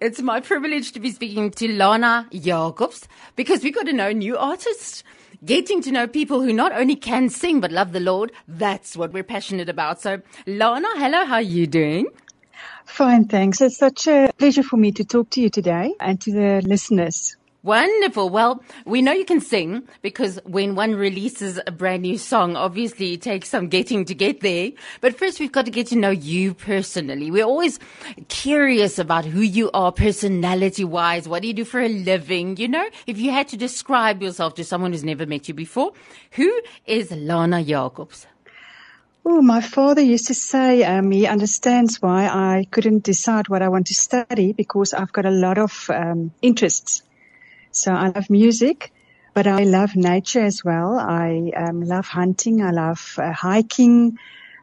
It's my privilege to be speaking to Lana Jacobs because we got to know new artists. Getting to know people who not only can sing but love the Lord, that's what we're passionate about. So, Lana, hello, how are you doing? Fine, thanks. It's such a pleasure for me to talk to you today and to the listeners. Wonderful. Well, we know you can sing because when one releases a brand new song, obviously it takes some getting to get there. But first we've got to get to know you personally. We're always curious about who you are personality wise. What do you do for a living? You know, if you had to describe yourself to someone who's never met you before, who is Lana Jacobs? Oh, my father used to say um, he understands why I couldn't decide what I want to study because I've got a lot of um, interests. So I love music, but I love nature as well. I um, love hunting. I love uh, hiking.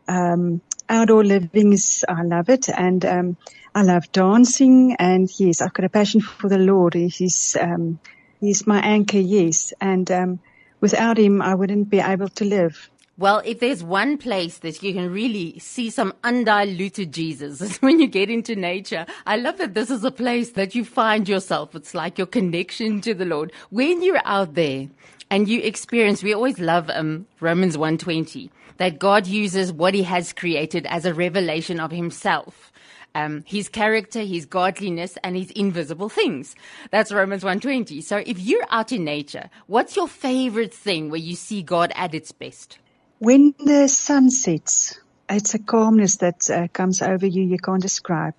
Um, outdoor living is, I love it. And, um, I love dancing. And yes, I've got a passion for the Lord. He's, um, he's my anchor. Yes. And, um, without him, I wouldn't be able to live. Well, if there's one place that you can really see some undiluted Jesus, when you get into nature. I love that this is a place that you find yourself. It's like your connection to the Lord. When you're out there and you experience, we always love um, Romans 120, that God uses what he has created as a revelation of himself. Um, his character, his godliness, and his invisible things. That's Romans 120. So if you're out in nature, what's your favorite thing where you see God at its best? When the sun sets, it's a calmness that uh, comes over you you can't describe.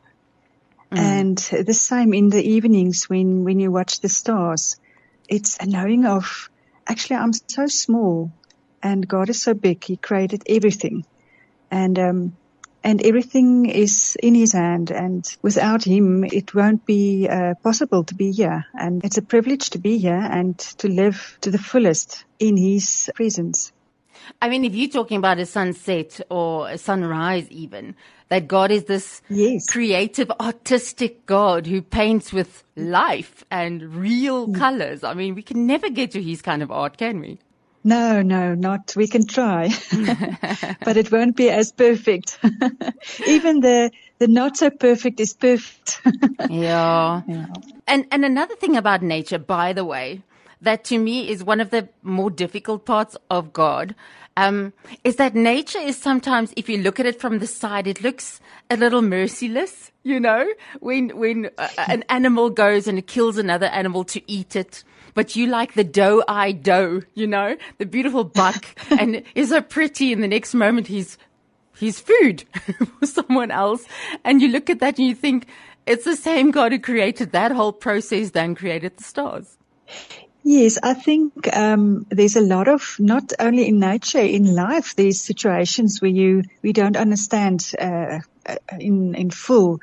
Mm. And the same in the evenings when, when you watch the stars. It's a knowing of, actually, I'm so small and God is so big. He created everything. And, um, and everything is in his hand and without him it won't be uh, possible to be here and it's a privilege to be here and to live to the fullest in his presence I mean, if you're talking about a sunset or a sunrise, even, that God is this yes. creative, artistic God who paints with life and real mm. colors. I mean, we can never get to his kind of art, can we? No, no, not. We can try, but it won't be as perfect. Even the the not so perfect is perfect. yeah. yeah. And and another thing about nature, by the way, that to me is one of the more difficult parts of God. Um, is that nature is sometimes, if you look at it from the side, it looks a little merciless, you know, when, when uh, an animal goes and it kills another animal to eat it. But you like the doe-eyed doe, you know, the beautiful buck and is so pretty. And the next moment he's, he's food for someone else. And you look at that and you think it's the same God who created that whole process then created the stars. Yes, I think um, there's a lot of not only in nature, in life, there's situations where you we don't understand uh, uh, in in full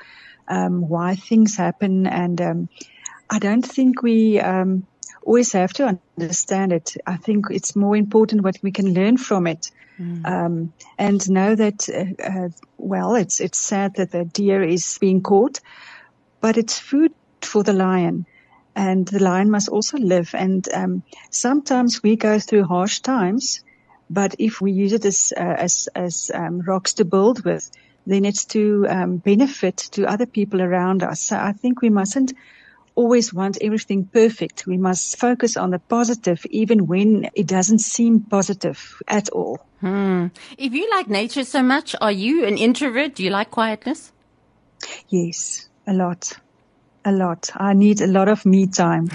um, why things happen, and um, I don't think we um, always have to understand it. I think it's more important what we can learn from it, mm. and know that uh, uh, well, it's it's sad that the deer is being caught, but it's food for the lion and the lion must also live. And um, sometimes we go through harsh times, but if we use it as uh, as as um, rocks to build with, then it's to um, benefit to other people around us. So I think we mustn't always want everything perfect. We must focus on the positive, even when it doesn't seem positive at all. Hmm. If you like nature so much, are you an introvert? Do you like quietness? Yes, a lot a lot. I need a lot of me time.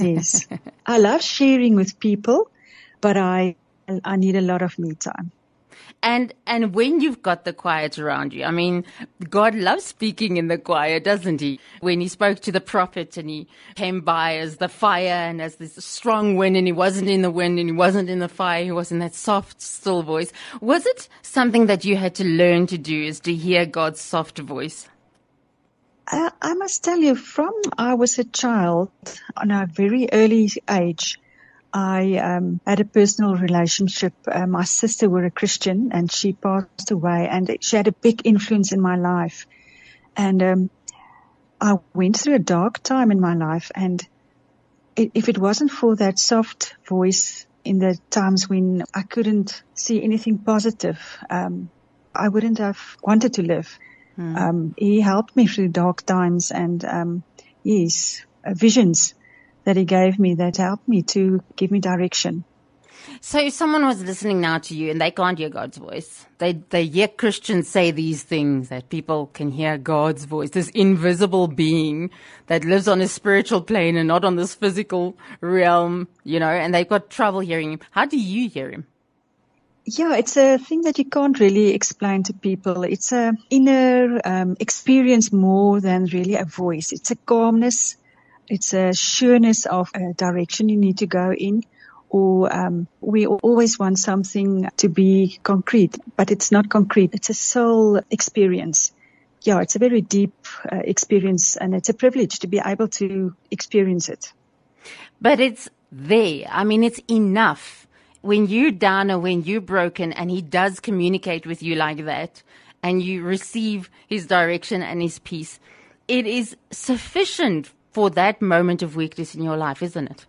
yes. I love sharing with people, but I, I need a lot of me time. And, and when you've got the quiet around you, I mean, God loves speaking in the quiet, doesn't he? When he spoke to the prophet and he came by as the fire and as this strong wind and he wasn't in the wind and he wasn't in the fire, he was in that soft, still voice. Was it something that you had to learn to do is to hear God's soft voice? I, I must tell you, from I was a child, on a very early age, I um, had a personal relationship. Uh, my sister were a Christian, and she passed away, and she had a big influence in my life. And um, I went through a dark time in my life, and it, if it wasn't for that soft voice in the times when I couldn't see anything positive, um, I wouldn't have wanted to live. Mm. Um, he helped me through dark times and, um, yes, uh, visions that he gave me that helped me to give me direction. So if someone was listening now to you and they can't hear God's voice, they, they hear Christians say these things that people can hear God's voice, this invisible being that lives on a spiritual plane and not on this physical realm, you know, and they've got trouble hearing him. How do you hear him? Yeah, it's a thing that you can't really explain to people. It's a inner um, experience more than really a voice. It's a calmness. It's a sureness of a direction you need to go in or um, we always want something to be concrete, but it's not concrete. It's a soul experience. Yeah, it's a very deep uh, experience and it's a privilege to be able to experience it. But it's there. I mean, it's enough when you're down or when you're broken and he does communicate with you like that and you receive his direction and his peace. It is sufficient for that moment of weakness in your life, isn't it?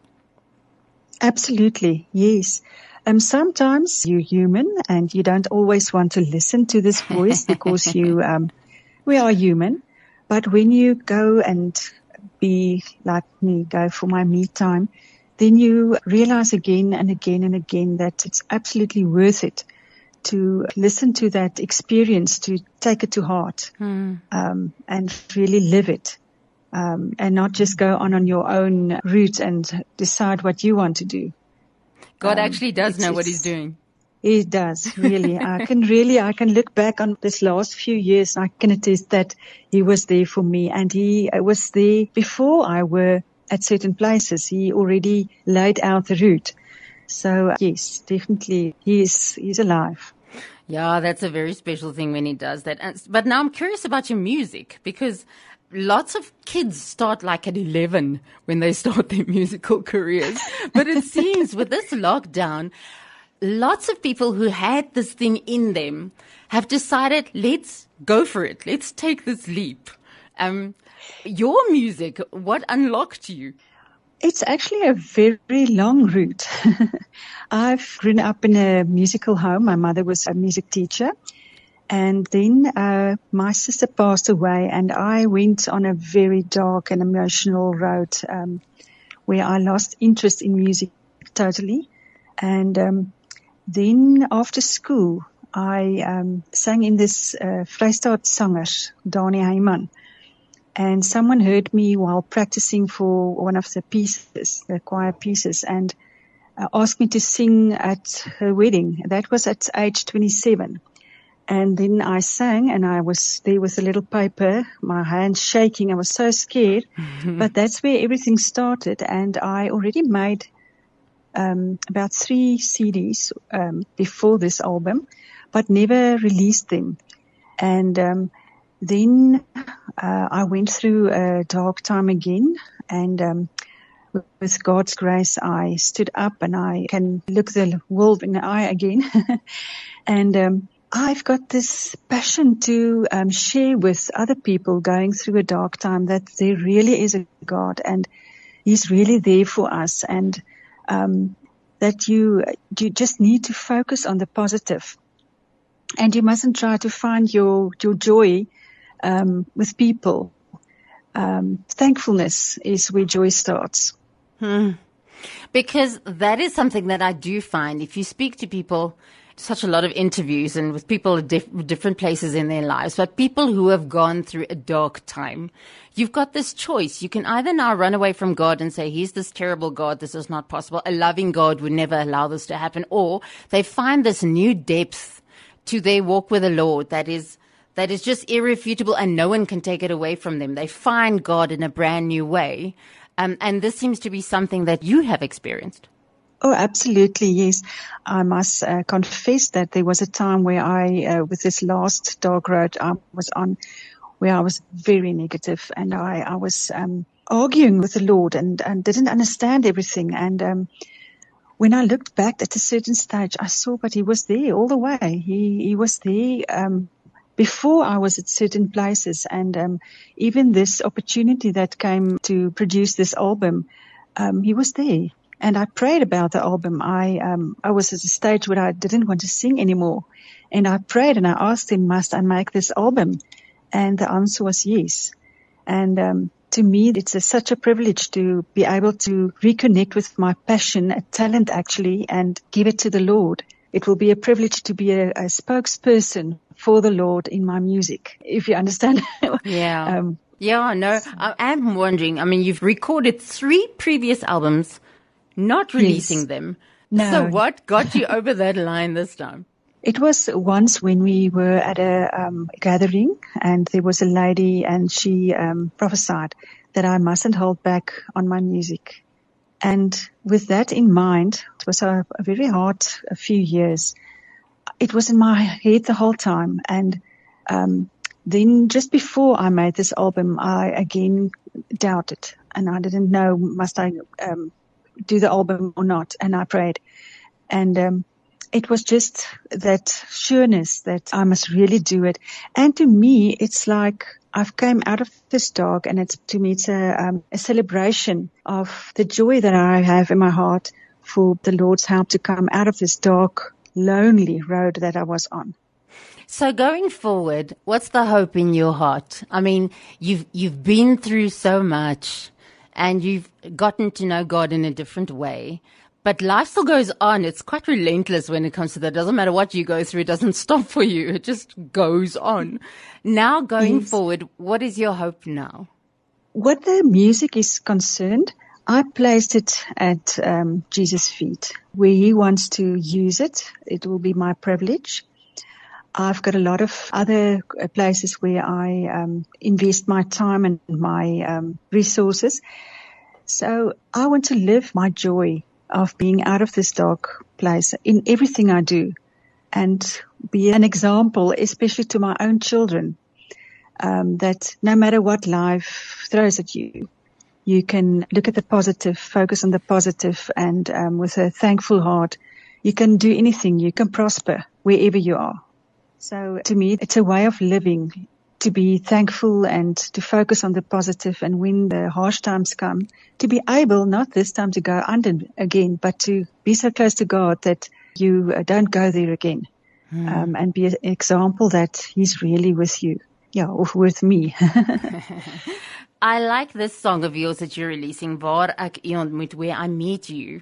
Absolutely, yes. Um, sometimes you're human and you don't always want to listen to this voice because you, um, we are human. But when you go and be like me, go for my me time, then you realize again and again and again that it's absolutely worth it to listen to that experience, to take it to heart, mm. um, and really live it um, and not just go on on your own route and decide what you want to do. God um, actually does know what He's doing. He does really. I can really, I can look back on this last few years. I can attest that He was there for me, and He was there before I were at certain places. He already laid out the route. So yes, definitely, He is He's alive. Yeah, that's a very special thing when he does that. But now I'm curious about your music because lots of kids start like at 11 when they start their musical careers. But it seems with this lockdown, lots of people who had this thing in them have decided, let's go for it. Let's take this leap. Um, your music, what unlocked you? It's actually a very long route. I've grown up in a musical home. My mother was a music teacher and then uh, my sister passed away, and I went on a very dark and emotional road um, where I lost interest in music totally. And um, then after school, I um, sang in this uh, Vrystaat Sangers, Dani Heiman. And someone heard me while practicing for one of the pieces, the choir pieces, and uh, asked me to sing at her wedding. That was at age 27. And then I sang and I was there with a little paper, my hands shaking. I was so scared, mm-hmm. but that's where everything started. And I already made, um, about three CDs, um, before this album, but never released them. And, um, then, uh, I went through a dark time again and, um, with God's grace, I stood up and I can look the world in the eye again. and, um, I've got this passion to um, share with other people going through a dark time that there really is a God and He's really there for us, and um, that you you just need to focus on the positive, and you mustn't try to find your your joy um, with people. Um, thankfulness is where joy starts. Hmm. Because that is something that I do find. If you speak to people such a lot of interviews and with people at diff- different places in their lives, but people who have gone through a dark time, you've got this choice. You can either now run away from God and say, He's this terrible God. This is not possible. A loving God would never allow this to happen. Or they find this new depth to their walk with the Lord that is, that is just irrefutable and no one can take it away from them. They find God in a brand new way. Um, and this seems to be something that you have experienced. Oh, absolutely. Yes. I must uh, confess that there was a time where I, uh, with this last dog road I was on, where I was very negative and I, I was, um, arguing with the Lord and, and didn't understand everything. And, um, when I looked back at a certain stage, I saw, but he was there all the way. He, he was there, um, before I was at certain places and, um, even this opportunity that came to produce this album, um, he was there and I prayed about the album. I, um, I was at a stage where I didn't want to sing anymore. And I prayed and I asked him, must I make this album? And the answer was yes. And um, to me, it's a, such a privilege to be able to reconnect with my passion, a talent actually, and give it to the Lord. It will be a privilege to be a, a spokesperson for the Lord in my music, if you understand. Yeah. um, yeah, no, I am wondering. I mean, you've recorded three previous albums, not releasing yes. them. No. So what got you over that line this time? It was once when we were at a um, gathering and there was a lady and she um, prophesied that I mustn't hold back on my music. And with that in mind, was a, a very hard a few years. It was in my head the whole time. And um, then just before I made this album, I again doubted and I didn't know must I um, do the album or not. And I prayed. And um, it was just that sureness that I must really do it. And to me, it's like I've came out of this dark and it's to me, it's a, um, a celebration of the joy that I have in my heart for the Lord's help to come out of this dark, lonely road that I was on. So going forward, what's the hope in your heart? I mean, you've, you've been through so much and you've gotten to know God in a different way. But life still goes on. It's quite relentless when it comes to that. It doesn't matter what you go through. It doesn't stop for you. It just goes on. Now going yes. forward, what is your hope now? What the music is concerned, I placed it at um, Jesus' feet. Where he wants to use it, it will be my privilege. I've got a lot of other uh, places where I um, invest my time and my um, resources. So I want to live my joy of being out of this dark place in everything I do and be an example, especially to my own children, um, that no matter what life throws at you, you can look at the positive, focus on the positive, and um, with a thankful heart, you can do anything. You can prosper wherever you are. So to me, it's a way of living to be thankful and to focus on the positive and when the harsh times come, to be able not this time to go under again, but to be so close to God that you uh, don't go there again. Hmm. Um, and be an example that he's really with you. Yeah, or with me. I like this song of yours that you're releasing, ek u ontmoet, where I meet you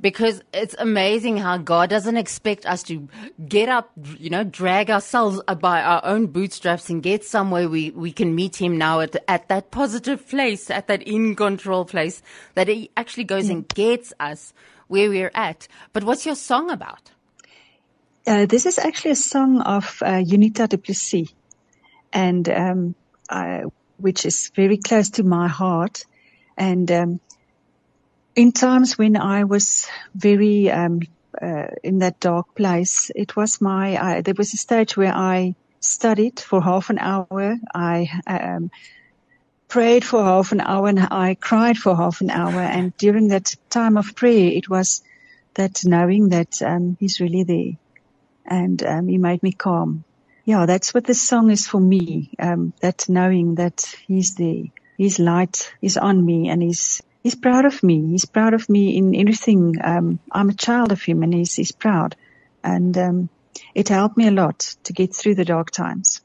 because it's amazing how God doesn't expect us to get up, you know, drag ourselves by our own bootstraps and get somewhere we, we can meet him now at, at that positive place, at that in control place that he actually goes and gets us where we're at. But what's your song about? Uh, this is actually a song of uh, Juanita du Plessis and, um, uh, which is very close to my heart. And, um, in times when I was very um, uh, in that dark place, it was my. I, there was a stage where I studied for half an hour. I um, prayed for half an hour, and I cried for half an hour. And during that time of prayer, it was that knowing that um, He's really there, and um, He made me calm. Yeah, that's what this song is for me. Um, that knowing that He's there, His light is on me, and He's he's proud of me. He's proud of me in everything. Um, I'm a child of him and he's, he's proud. And, um, it helped me a lot to get through the dark times.